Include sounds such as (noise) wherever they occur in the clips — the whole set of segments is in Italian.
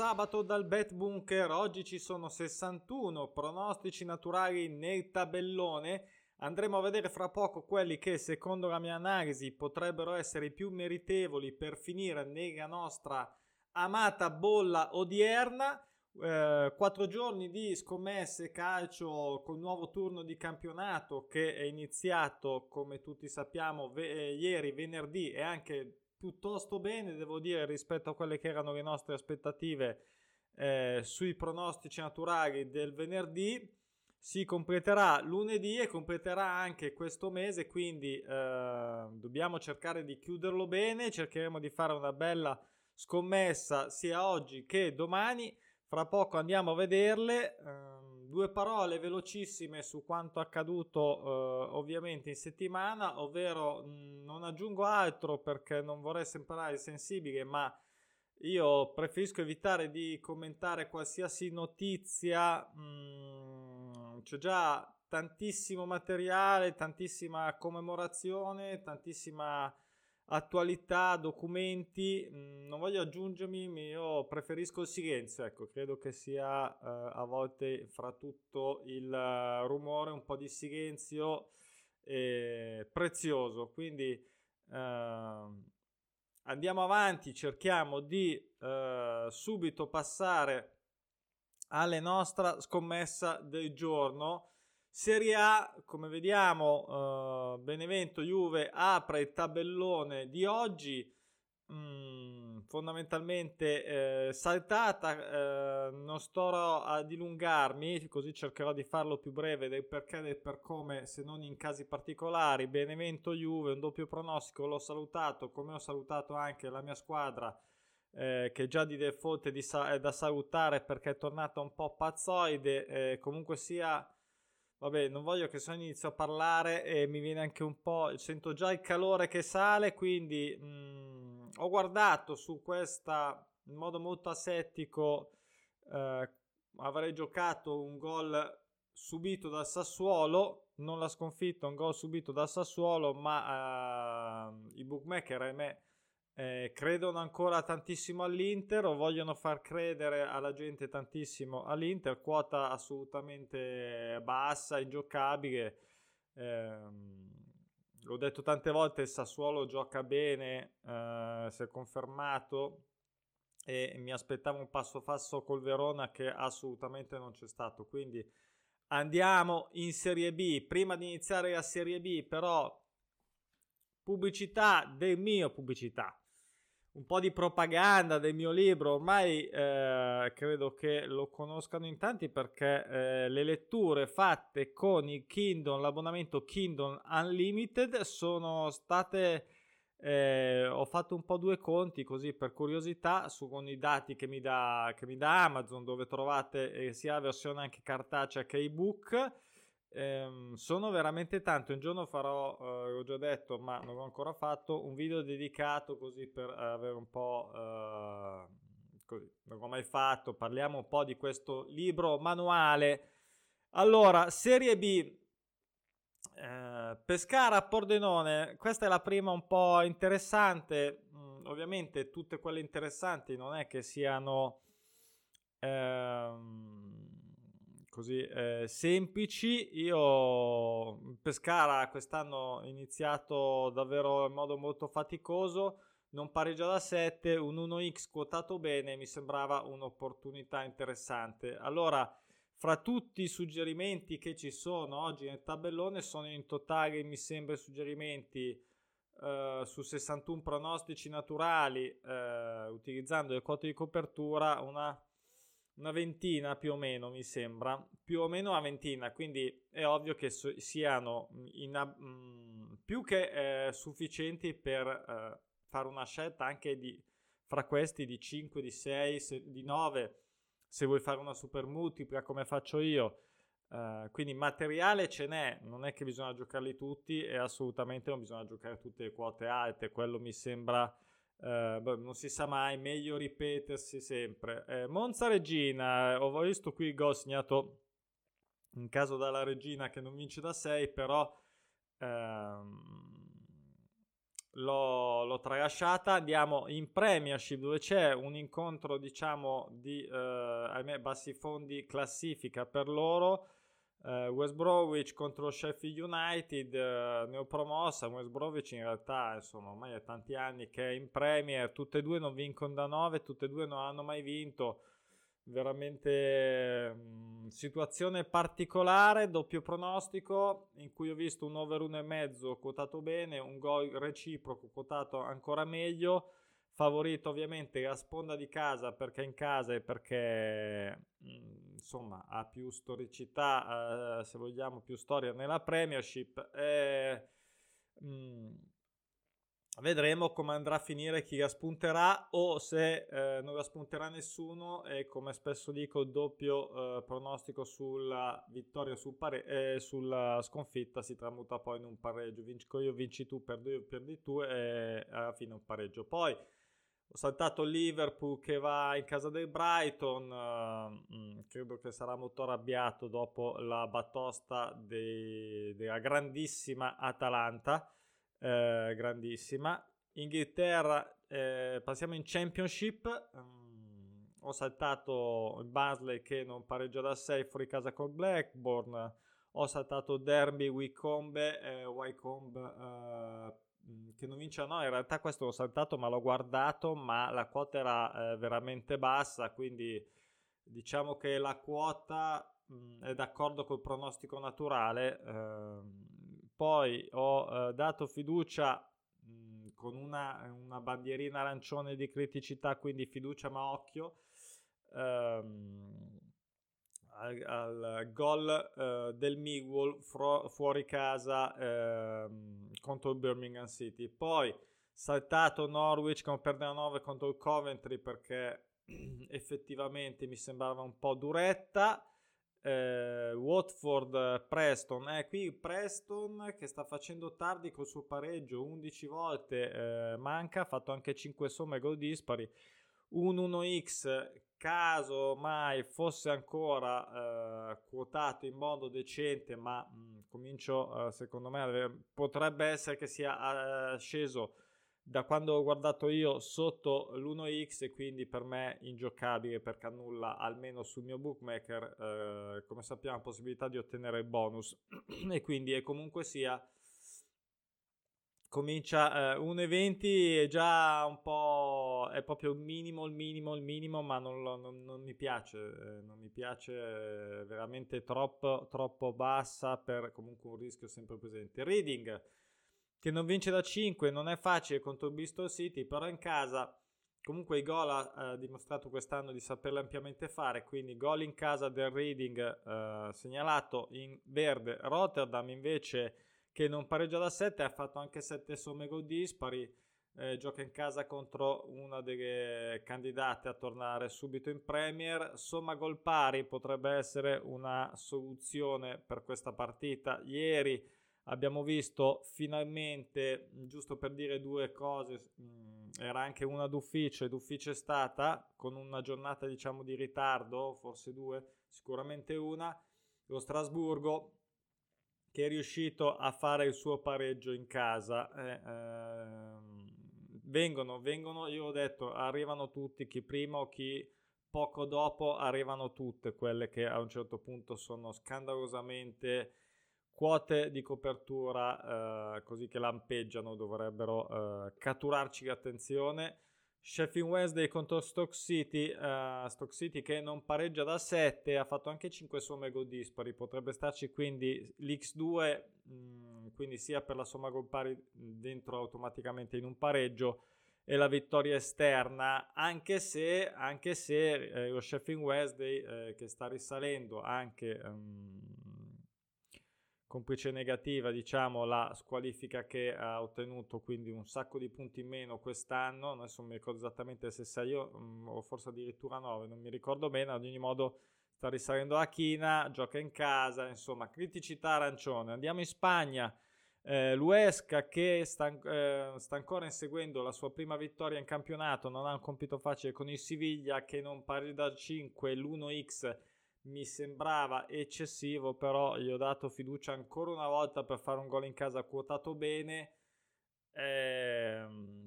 Sabato dal Bet Bunker. Oggi ci sono 61 pronostici naturali nel tabellone. Andremo a vedere fra poco quelli che, secondo la mia analisi, potrebbero essere i più meritevoli per finire nella nostra amata bolla odierna. Eh, quattro giorni di scommesse calcio con nuovo turno di campionato che è iniziato, come tutti sappiamo, ve- ieri, venerdì e anche piuttosto bene, devo dire, rispetto a quelle che erano le nostre aspettative eh, sui pronostici naturali del venerdì. Si completerà lunedì e completerà anche questo mese, quindi eh, dobbiamo cercare di chiuderlo bene. Cercheremo di fare una bella scommessa sia oggi che domani. Fra poco andiamo a vederle. Uh, due parole velocissime su quanto accaduto uh, ovviamente in settimana, ovvero mh, mm, non aggiungo altro perché non vorrei sembrare sensibile, ma io preferisco evitare di commentare qualsiasi notizia. Mh, mm, c'è già tantissimo materiale, tantissima commemorazione, tantissima attualità, documenti, mm, non voglio aggiungermi, io preferisco il silenzio, ecco, credo che sia eh, a volte fra tutto il uh, rumore, un po' di silenzio eh, prezioso, quindi eh, andiamo avanti, cerchiamo di eh, subito passare alla nostra scommessa del giorno Serie A, come vediamo, uh, Benevento Juve apre il tabellone di oggi. Mm, fondamentalmente eh, saltata, eh, non sto a dilungarmi, così cercherò di farlo più breve del perché e del per come, se non in casi particolari. Benevento Juve, un doppio pronostico, l'ho salutato, come ho salutato anche la mia squadra. Eh, che già di default è, di sa- è, da salutare perché è tornata un po' pazzoide, eh, comunque sia Vabbè, non voglio che se inizio a parlare e mi viene anche un po'. Sento già il calore che sale, quindi mh, mm, ho guardato su questa in modo molto asettico. Eh, avrei giocato un gol subito dal Sassuolo, non l'ha sconfitto, un gol subito dal Sassuolo, ma eh, i bookmaker, ahimè, eh, credono ancora tantissimo all'Inter o vogliono far credere alla gente tantissimo all'Inter, quota assolutamente bassa, ingiocabile. Eh, l'ho detto tante volte, il Sassuolo gioca bene, eh, si è confermato e mi aspettavo un passo falso col Verona che assolutamente non c'è stato. Quindi andiamo in Serie B. Prima di iniziare la Serie B, però pubblicità del mio pubblicità un po' di propaganda del mio libro, ormai eh, credo che lo conoscano in tanti perché eh, le letture fatte con il Kindle, l'abbonamento Kindle Unlimited sono state... Eh, ho fatto un po' due conti così per curiosità su con i dati che mi dà, che mi dà Amazon dove trovate eh, sia la versione anche cartacea che ebook Ehm, sono veramente tanto. Un giorno farò, eh, ho già detto, ma non l'ho ancora fatto, un video dedicato così per avere un po'. Eh, così, non l'ho mai fatto. Parliamo un po' di questo libro manuale. Allora, serie B. Eh, Pescara Pordenone, questa è la prima un po' interessante. Mm, ovviamente tutte quelle interessanti non è che siano ehm, così eh, semplici. Io Pescara quest'anno ho iniziato davvero in modo molto faticoso, non pareggia da 7, un 1x quotato bene mi sembrava un'opportunità interessante. Allora, fra tutti i suggerimenti che ci sono oggi nel tabellone, sono in totale, mi sembra, suggerimenti Uh, su 61 pronostici naturali uh, utilizzando le quote di copertura una una ventina più o meno mi sembra, più o meno una ventina, quindi è ovvio che so- siano in, mh, mm, più che eh, sufficienti per eh, fare una scelta anche di, fra questi di 5, di 6, se, di 9, se vuoi fare una super multipla come faccio io. Uh, quindi materiale ce n'è, non è che bisogna giocarli tutti e assolutamente non bisogna giocare tutte le quote alte, quello mi sembra Uh, non si sa mai, meglio ripetersi sempre. Eh, Monza Regina, ho visto qui il gol segnato in caso dalla Regina che non vince da 6, però ehm, l'ho, l'ho tralasciata. Andiamo in Premiership dove c'è un incontro, diciamo, di eh, ahimè, bassi fondi classifica per loro. Uh, West Bromwich contro Sheffield United, uh, neopromossa. West Bromwich in realtà, insomma, ormai è tanti anni che è in Premier. Tutte e due non vincono da 9, tutte e due non hanno mai vinto. Veramente mh, mm, situazione particolare. Doppio pronostico in cui ho visto un over 1,5 quotato bene, un gol reciproco quotato ancora meglio favorito ovviamente la sponda di casa perché in casa e perché mh, insomma ha più storicità, eh, se vogliamo, più storia nella Premiership. E, mh, vedremo come andrà a finire chi la spunterà o se eh, non la spunterà nessuno e come spesso dico doppio eh, pronostico sulla vittoria sul pare- eh, sulla sconfitta si tramuta poi in un pareggio vinco io vinci tu perdo io perdi tu e alla fine un pareggio poi ho saltato Liverpool che va in casa del Brighton, uh, credo che sarà molto arrabbiato dopo la batosta dei, della grandissima Atalanta, eh, grandissima. Inghilterra, eh, passiamo in Championship, um, ho saltato il Barnsley che non pareggia da 6 fuori casa col Blackburn, ho saltato Derby, Wycombe, eh, Wycombe eh, che non vince no, in realtà questo l'ho saltato ma l'ho guardato, ma la quota era eh, veramente bassa, quindi diciamo che la quota mh, mhmm, è d'accordo col pronostico naturale. Eh, poi ho eh, dato fiducia mh, mhmm, con una, una, bandierina arancione di criticità, quindi fiducia ma occhio. Ehm, al, al gol uh, del Millwall fro- fuori casa uh, contro il Birmingham City. Poi saltato Norwich con perdere 9 contro il Coventry perché (clears throat) effettivamente mi sembrava un po' duretta. Eh, Watford Preston eh, qui Preston che sta facendo tardi col suo pareggio 11 volte eh, manca ha fatto anche 5 somme gol dispari un 1x caso mai fosse ancora eh, quotato in modo decente, ma mh, mm, comincio eh, secondo me potrebbe essere che sia eh, sceso da quando ho guardato io sotto l'1x e quindi per me ingiocabile perché annulla almeno sul mio bookmaker eh, come sappiamo possibilità di ottenere bonus. (clears throat) E quindi è comunque sia comincia eh, 1,20 è già un po' è proprio il minimo il minimo il minimo ma non, non, non mi piace eh, non mi piace veramente troppo troppo bassa per comunque un rischio sempre presente. Reading che non vince da 5 non è facile contro il Bristol City però in casa comunque i gol ha eh, dimostrato quest'anno di saperlo ampiamente fare quindi gol in casa del Reading eh, segnalato in verde Rotterdam invece che non pareggia da 7, ha fatto anche 7 somme gol dispari, eh, gioca in casa contro una delle candidate a tornare subito in Premier, somma gol pari potrebbe essere una soluzione per questa partita. Ieri abbiamo visto finalmente, giusto per dire due cose, mh, mm, era anche una d'ufficio d'ufficio è stata, con una giornata diciamo di ritardo, forse due, sicuramente una, lo Strasburgo che è riuscito a fare il suo pareggio in casa. Eh, ehm, vengono, vengono, io ho detto, arrivano tutti, chi prima o chi poco dopo, arrivano tutte quelle che a un certo punto sono scandalosamente quote di copertura eh, così che lampeggiano, dovrebbero eh, catturarci l'attenzione. Sheffield Wednesday contro Stoke City, uh, Stoke City che non pareggia da 7, ha fatto anche 5 somme gol dispari, potrebbe starci quindi l'X2, mh, mm, quindi sia per la somma gol pari dentro automaticamente in un pareggio e la vittoria esterna, anche se, anche se eh, lo Sheffield Wednesday eh, che sta risalendo anche... Um, complice negativa, diciamo, la squalifica che ha ottenuto, quindi un sacco di punti in meno quest'anno, adesso non mi ricordo esattamente se 6 mm, o forse addirittura 9, non mi ricordo bene, ad ogni modo sta risalendo la china, gioca in casa, insomma, criticità arancione. Andiamo in Spagna, eh, l'Uesca che sta, eh, sta, ancora inseguendo la sua prima vittoria in campionato, non ha un compito facile con il Siviglia che non pari da 5, l'1x mi sembrava eccessivo, però gli ho dato fiducia ancora una volta per fare un gol in casa quotato bene. eh,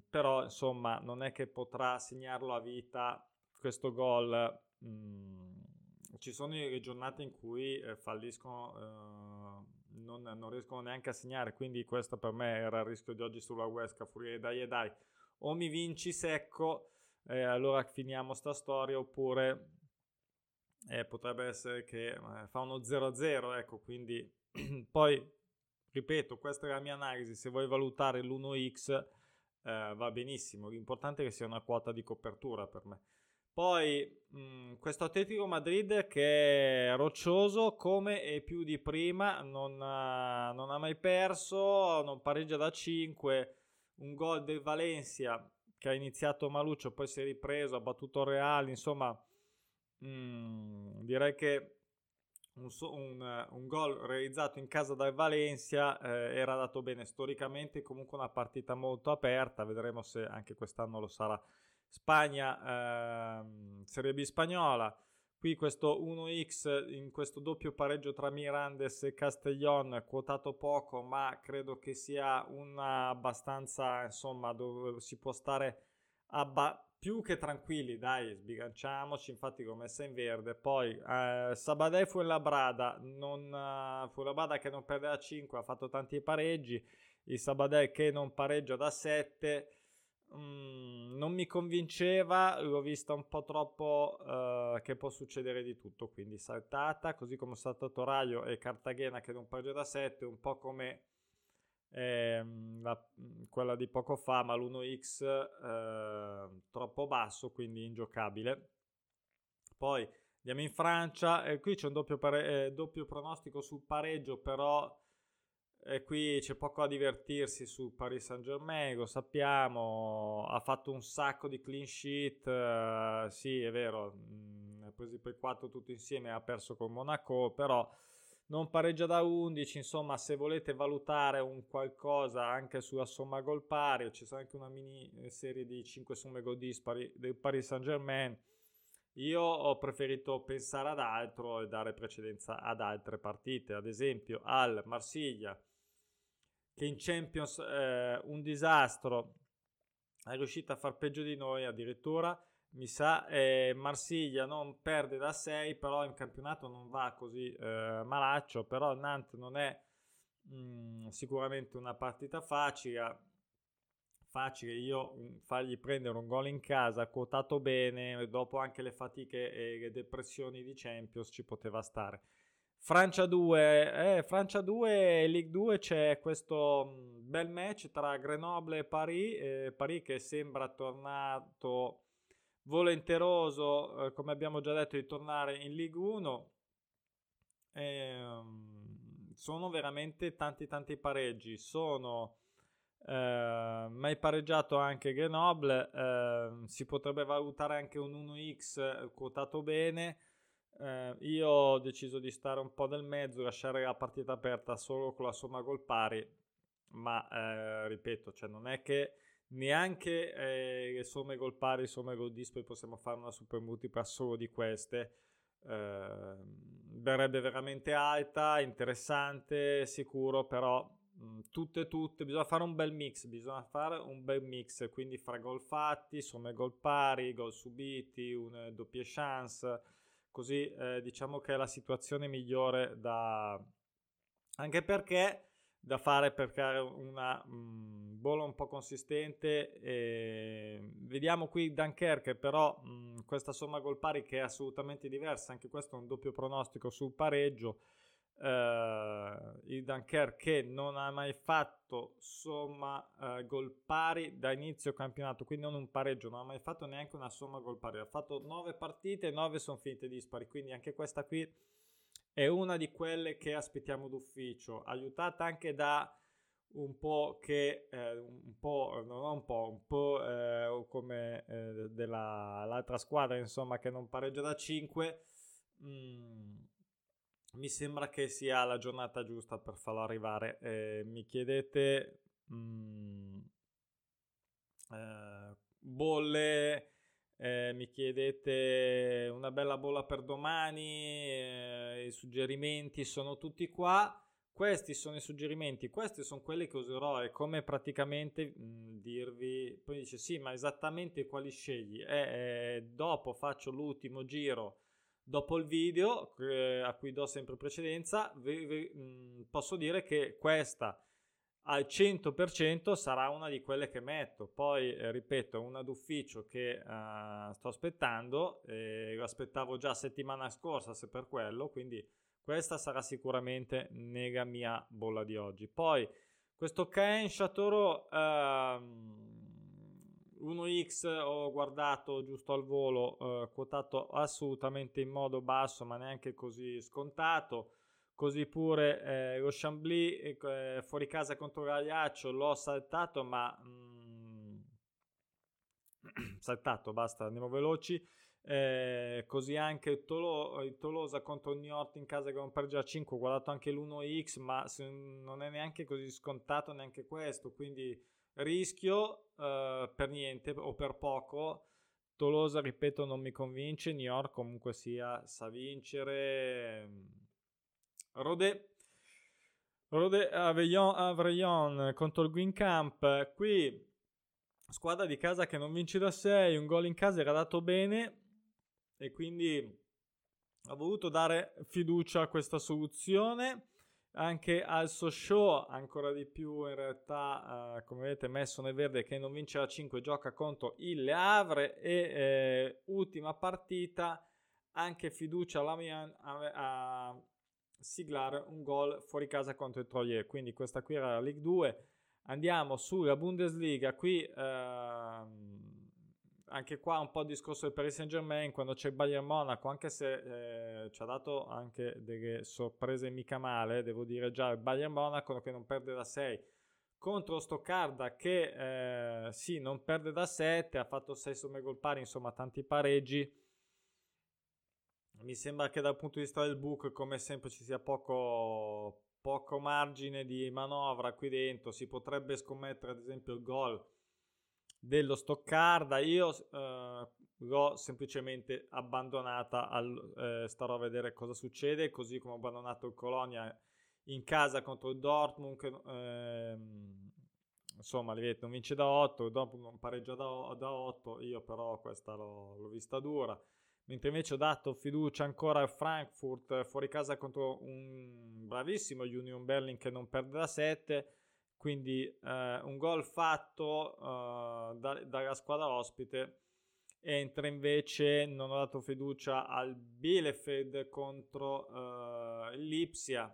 però insomma non è che potrà segnarlo a vita questo gol. Mm, ci sono le giornate in cui eh, falliscono, eh, non, non, riescono neanche a segnare, quindi questo per me era il rischio di oggi sulla Huesca, furia dai e dai. O mi vinci secco, eh, allora finiamo sta storia, oppure eh, potrebbe essere che eh, fa uno 0-0, ecco, quindi (clears throat) poi, ripeto, questa è la mia analisi, se vuoi valutare l'1x eh, va benissimo, l'importante è che sia una quota di copertura per me. Poi mh, mm, questo Atletico Madrid che è roccioso come e più di prima, non ha, non ha mai perso, non pareggia da 5, un gol del Valencia che ha iniziato Maluccio, poi si è ripreso, ha battuto Real, insomma mm, direi che un, un, un, gol realizzato in casa dal Valencia eh, era dato bene storicamente, comunque una partita molto aperta, vedremo se anche quest'anno lo sarà. Spagna, ehm, Serie B spagnola, qui questo 1x in questo doppio pareggio tra Mirandes e Castellon, quotato poco, ma credo che sia una abbastanza, insomma, dove si può stare abba- più che tranquilli, dai, sbilanciamoci, infatti l'ho messa in verde. Poi eh, Sabadell Fuenlabrada, non, uh, Fuenlabrada che non perde da 5, ha fatto tanti pareggi, il Sabadell che non pareggia da 7, mm, non mi convinceva, l'ho vista un po' troppo uh, che può succedere di tutto, quindi saltata, così come saltato Raio e Cartagena che non pareggia da 7, un po' come ehm, la, quella di poco fa, ma l'1x eh, troppo basso, quindi ingiocabile. Poi andiamo in Francia, e qui c'è un doppio, pare- eh, doppio pronostico sul pareggio, però e qui c'è poco a divertirsi su Paris Saint Germain, lo sappiamo, ha fatto un sacco di clean sheet, uh, sì è vero, mh, mm, ha preso poi 4 tutti insieme, ha perso con Monaco, però non pareggia da 11, insomma se volete valutare un qualcosa anche sulla somma gol pari, ci sarà anche una mini eh, serie di 5 somme gol dispari del Paris Saint Germain, io ho preferito pensare ad altro e dare precedenza ad altre partite, ad esempio al Marsiglia che in Champions eh, un disastro è riuscito a far peggio di noi addirittura mi sa, eh, Marsiglia non perde da 6, però in campionato non va così eh, malaccio, però Nantes non è mh, mm, sicuramente una partita facile, facile io mh, mm, fargli prendere un gol in casa, quotato bene, dopo anche le fatiche e le depressioni di Champions ci poteva stare. Francia 2, eh, Francia 2 e Ligue 2 c'è questo mm, bel match tra Grenoble e Paris, eh, Paris che sembra tornato volenteroso, eh, come abbiamo già detto, di tornare in League 1. Ehm, sono veramente tanti tanti pareggi. Sono eh, mai pareggiato anche Grenoble. Eh, si potrebbe valutare anche un 1x eh, quotato bene. Eh, io ho deciso di stare un po' nel mezzo, lasciare la partita aperta solo con la somma gol pari. Ma eh, ripeto, cioè non è che neanche eh, somme gol pari, somme gol dispari possiamo fare una super multipla solo di queste. Eh, verrebbe veramente alta, interessante, sicuro, però mh, mm, tutte tutte, bisogna fare un bel mix, bisogna fare un bel mix, quindi fra gol fatti, somme gol pari, gol subiti, una doppie chance, così eh, diciamo che è la situazione migliore da... anche perché da fare per creare una mh, mm, bolla un po' consistente. E vediamo qui Dunkerque, però mh, questa somma gol pari che è assolutamente diversa, anche questo è un doppio pronostico sul pareggio. Uh, il Dunkerque che non ha mai fatto somma uh, gol pari da inizio campionato, quindi non un pareggio, non ha mai fatto neanche una somma gol pari. Ha fatto 9 partite e 9 sono finite dispari, quindi anche questa qui è una di quelle che aspettiamo d'ufficio, aiutata anche da un po' che eh, un po', non un po', un po' eh, come eh, dell'altra squadra, insomma, che non pareggia da 5. Mm, mi sembra che sia la giornata giusta per farlo arrivare. Mi chiedete mm, eh, bolle eh, mi chiedete una bella bolla per domani, eh, i suggerimenti sono tutti qua. Questi sono i suggerimenti, questi sono quelli che userò e come praticamente mh, dirvi, poi dice sì, ma esattamente quali scegli? Eh, eh, dopo faccio l'ultimo giro dopo il video eh, a cui do sempre precedenza, vi, vi, mh, posso dire che questa al 100% sarà una di quelle che metto. Poi, eh, ripeto, una d'ufficio che uh, sto aspettando, eh, aspettavo già settimana scorsa se per quello, quindi questa sarà sicuramente nega mia bolla di oggi. Poi, questo Ken Shatoro uh, 1x ho guardato giusto al volo, uh, quotato assolutamente in modo basso, ma neanche così scontato Così pure eh, lo Chambly eh, fuori casa contro Gagliaccio l'ho saltato, ma mm, (clears throat) saltato, basta, andiamo veloci. Eh, così anche Tolo, Tolosa contro il Niort in casa che non perde a 5 ho guardato anche l'1x ma non è neanche così scontato neanche questo quindi rischio eh, per niente o per poco Tolosa ripeto non mi convince Niort comunque sia sa vincere Rode, Rode Avrayon contro il Green Camp. Qui squadra di casa che non vince da 6, un gol in casa era dato bene e quindi ho voluto dare fiducia a questa soluzione. Anche al Sochaux, ancora di più in realtà, eh, come vedete, messo nel verde che non vince da 5, gioca contro il Le Havre e eh, ultima partita, anche fiducia alla mia, a, a siglare un gol fuori casa contro il Troyer. Quindi questa qui era la League 2. Andiamo sulla Bundesliga. Qui ehm, anche qua un po' il discorso del Paris Saint Germain quando c'è il Bayern Monaco, anche se eh, ci ha dato anche delle sorprese mica male, devo dire già il Bayern Monaco che non perde da 6 contro Stoccarda che eh, sì non perde da 7, ha fatto 6 somme gol pari, insomma tanti pareggi mi sembra che dal punto di vista del book, come sempre, ci sia poco, poco margine di manovra qui dentro. Si potrebbe scommettere, ad esempio, il gol dello Stoccarda. Io eh, l'ho semplicemente abbandonata. Al, eh, starò a vedere cosa succede. Così come ho abbandonato il Colonia in casa contro il Dortmund. Che, ehm, insomma, non vince da 8. Il Dortmund pareggia da, da 8. Io, però, questa l'ho, l'ho vista dura mentre invece ho dato fiducia ancora a Frankfurt fuori casa contro un bravissimo Union Berlin che non perde da 7 quindi eh, un gol fatto eh, da, dalla squadra ospite mentre invece non ho dato fiducia al Bielefeld contro eh, l'Ipsia.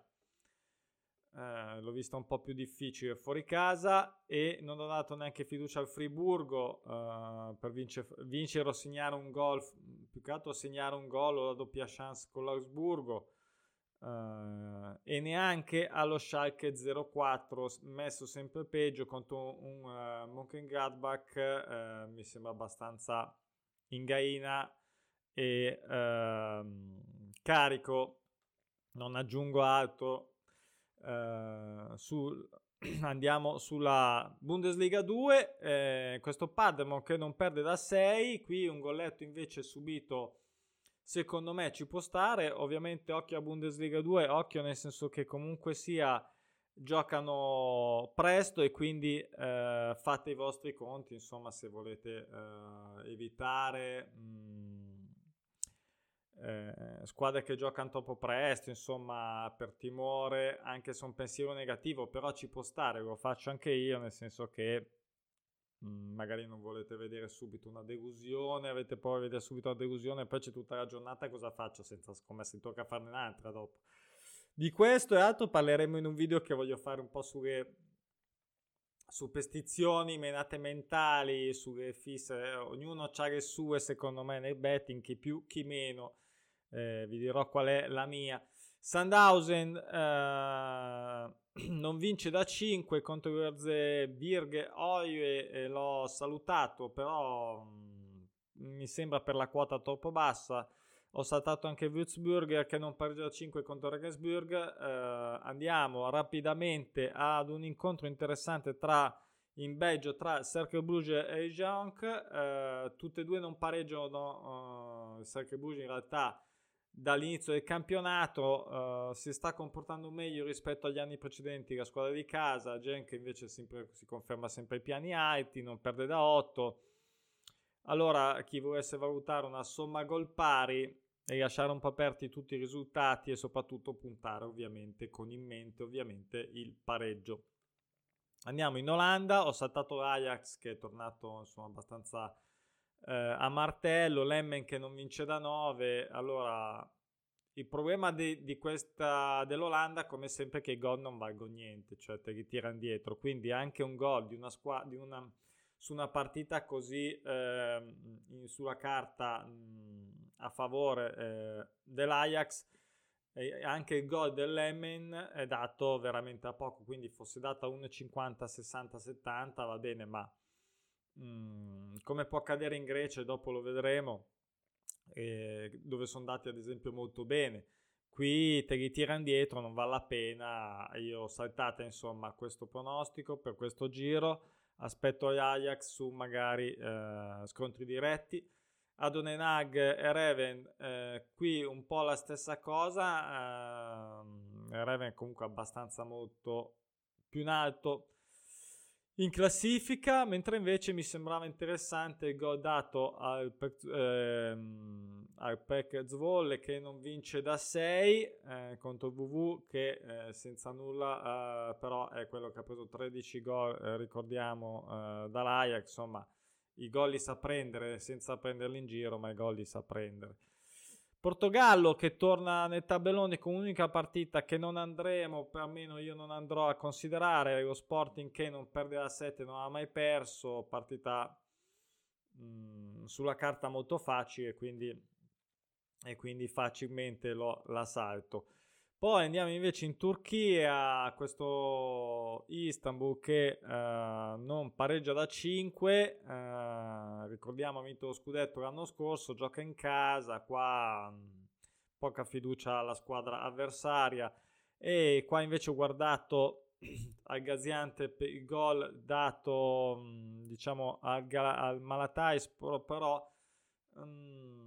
Eh, l'ho vista un po' più difficile fuori casa e non ho dato neanche fiducia al Friburgo eh, per vincer, vincere o segnare un gol, più che altro segnare un gol o la doppia chance con l'Augsburgo eh, e neanche allo Schalke 04 messo sempre peggio contro un uh, Mönchengladbach eh, mi sembra abbastanza ingaina e ehm, carico. Non aggiungo altro Uh, su, (clears throat) andiamo sulla Bundesliga 2, eh, questo Paderborn che non perde da 6, qui un golletto invece subito secondo me ci può stare, ovviamente occhio a Bundesliga 2, occhio nel senso che comunque sia giocano presto e quindi eh, fate i vostri conti, insomma se volete eh, evitare... Mh, mm, eh, squadre che giocano troppo presto, insomma, per timore, anche se un pensiero negativo, però ci può stare, lo faccio anche io, nel senso che magari non volete vedere subito una delusione, avete paura di vedere subito una delusione, poi c'è tutta la giornata, cosa faccio senza scommesse? Mi tocca farne un'altra dopo. Di questo e altro parleremo in un video che voglio fare un po' sulle superstizioni, menate mentali, sulle fisse, ognuno ha le sue secondo me nel betting, chi più, chi meno eh, vi dirò qual è la mia. Sandhausen eh, (clears throat) non vince da 5 contro Birg Oie e l'ho salutato, però mh, mm, mi sembra per la quota troppo bassa. Ho saltato anche Würzburger che non perde da 5 contro Regensburg. Eh, andiamo rapidamente ad un incontro interessante tra in Belgio tra Cercle Bruges e Jonk. Eh, tutte e due non pareggiano. No, uh, Cercle Bruges in realtà dall'inizio del campionato uh, si sta comportando meglio rispetto agli anni precedenti la squadra di casa, Genk invece sempre, si conferma sempre ai piani alti, non perde da 8. Allora chi volesse valutare una somma gol pari e lasciare un po' aperti tutti i risultati e soprattutto puntare ovviamente con in mente ovviamente il pareggio. Andiamo in Olanda, ho saltato l'Ajax che è tornato insomma abbastanza eh, a martello, Lemmen che non vince da 9, allora il problema di, di questa, dell'Olanda come sempre è che i gol non valgono niente, cioè te li tirano dietro, quindi anche un gol di una squadra, su una partita così eh, in, sulla carta mh, a favore eh, dell'Ajax e anche il gol dell'Emmen è dato veramente a poco, quindi fosse data 1,50, 60, 70 va bene, ma mh, mm, come può accadere in Grecia, dopo lo vedremo, eh, dove sono dati ad esempio molto bene. Qui te li tirano dietro, non vale la pena. Io ho saltato insomma questo pronostico per questo giro. Aspetto Ajax su magari eh, scontri diretti. Adonenag e Reven, eh, qui un po' la stessa cosa, eh, Reven comunque abbastanza molto più in alto in classifica, mentre invece mi sembrava interessante il gol dato al, ehm, al Zwolle che non vince da 6 eh, contro VV che eh, senza nulla eh, però è quello che ha preso 13 gol, eh, ricordiamo, eh, dall'Ajax, insomma i gol li sa prendere senza prenderli in giro, ma i gol li sa prendere. Portogallo che torna nel tabellone con un'unica partita che non andremo, per almeno io non andrò a considerare, lo Sporting che non perde la 7, non ha mai perso, partita mh, mm, sulla carta molto facile, quindi, e quindi facilmente lo, la salto. Poi andiamo invece in Turchia, questo Istanbul che uh, non pareggia da 5, uh, eh, ricordiamo ha vinto lo scudetto l'anno scorso, gioca in casa, qua mh, mm, poca fiducia alla squadra avversaria. E qua invece ho guardato (clears throat) al Gaziante per il gol dato mh, mm, diciamo al, al Malatais però mh,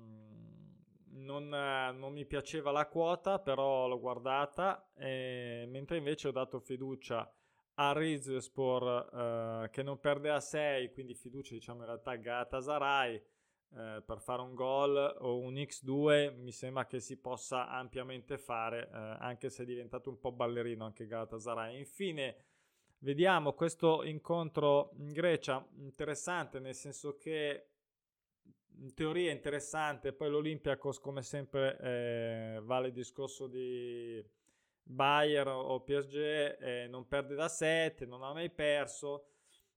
non, non, mi piaceva la quota, però l'ho guardata, e, mentre invece ho dato fiducia a Rizespor eh, che non perde a 6, quindi fiducia diciamo in realtà a Galatasaray eh, per fare un gol o un X2 mi sembra che si possa ampiamente fare, eh, anche se è diventato un po' ballerino anche Galatasaray. Infine vediamo questo incontro in Grecia interessante nel senso che in teoria interessante, poi l'Olympiacos come sempre eh, vale il discorso di Bayern o PSG, eh, non perde da 7, non ha mai perso,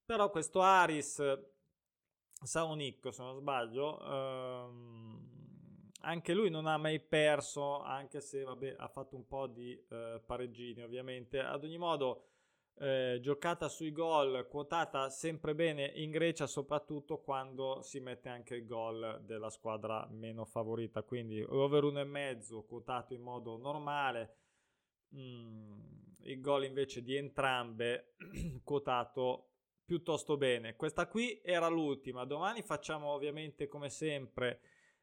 però questo Aris Saonicco se non sbaglio, ehm, anche lui non ha mai perso, anche se vabbè, ha fatto un po' di eh, pareggini ovviamente, ad ogni modo eh, giocata sui gol, quotata sempre bene in Grecia, soprattutto quando si mette anche il gol della squadra meno favorita. Quindi over 1,5 quotato in modo normale. Mm, il gol invece di entrambe (clears throat) quotato piuttosto bene. Questa qui era l'ultima. Domani facciamo ovviamente come sempre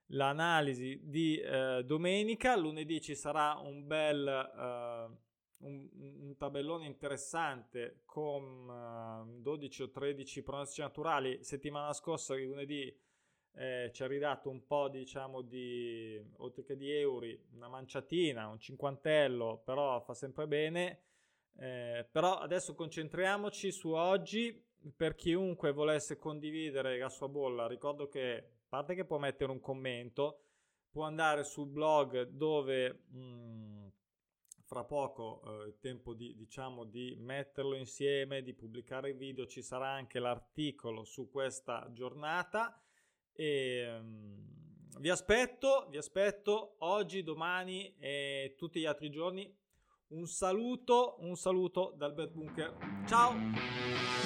l'analisi di eh, domenica. Lunedì ci sarà un bel eh, un, un tabellone interessante con uh, ehm, 12 o 13 pronostici naturali. Settimana scorsa, lunedì, eh, ci ha ridato un po' diciamo di oltre che di euro, una manciatina, un cinquantello, però fa sempre bene. Eh, però adesso concentriamoci su oggi per chiunque volesse condividere la sua bolla. Ricordo che a parte che può mettere un commento, può andare sul blog dove mh, mm, fra poco eh, tempo di, diciamo, di metterlo insieme, di pubblicare il video, ci sarà anche l'articolo su questa giornata e um, vi aspetto, vi aspetto oggi, domani e tutti gli altri giorni. Un saluto, un saluto dal Bet Bunker. Ciao!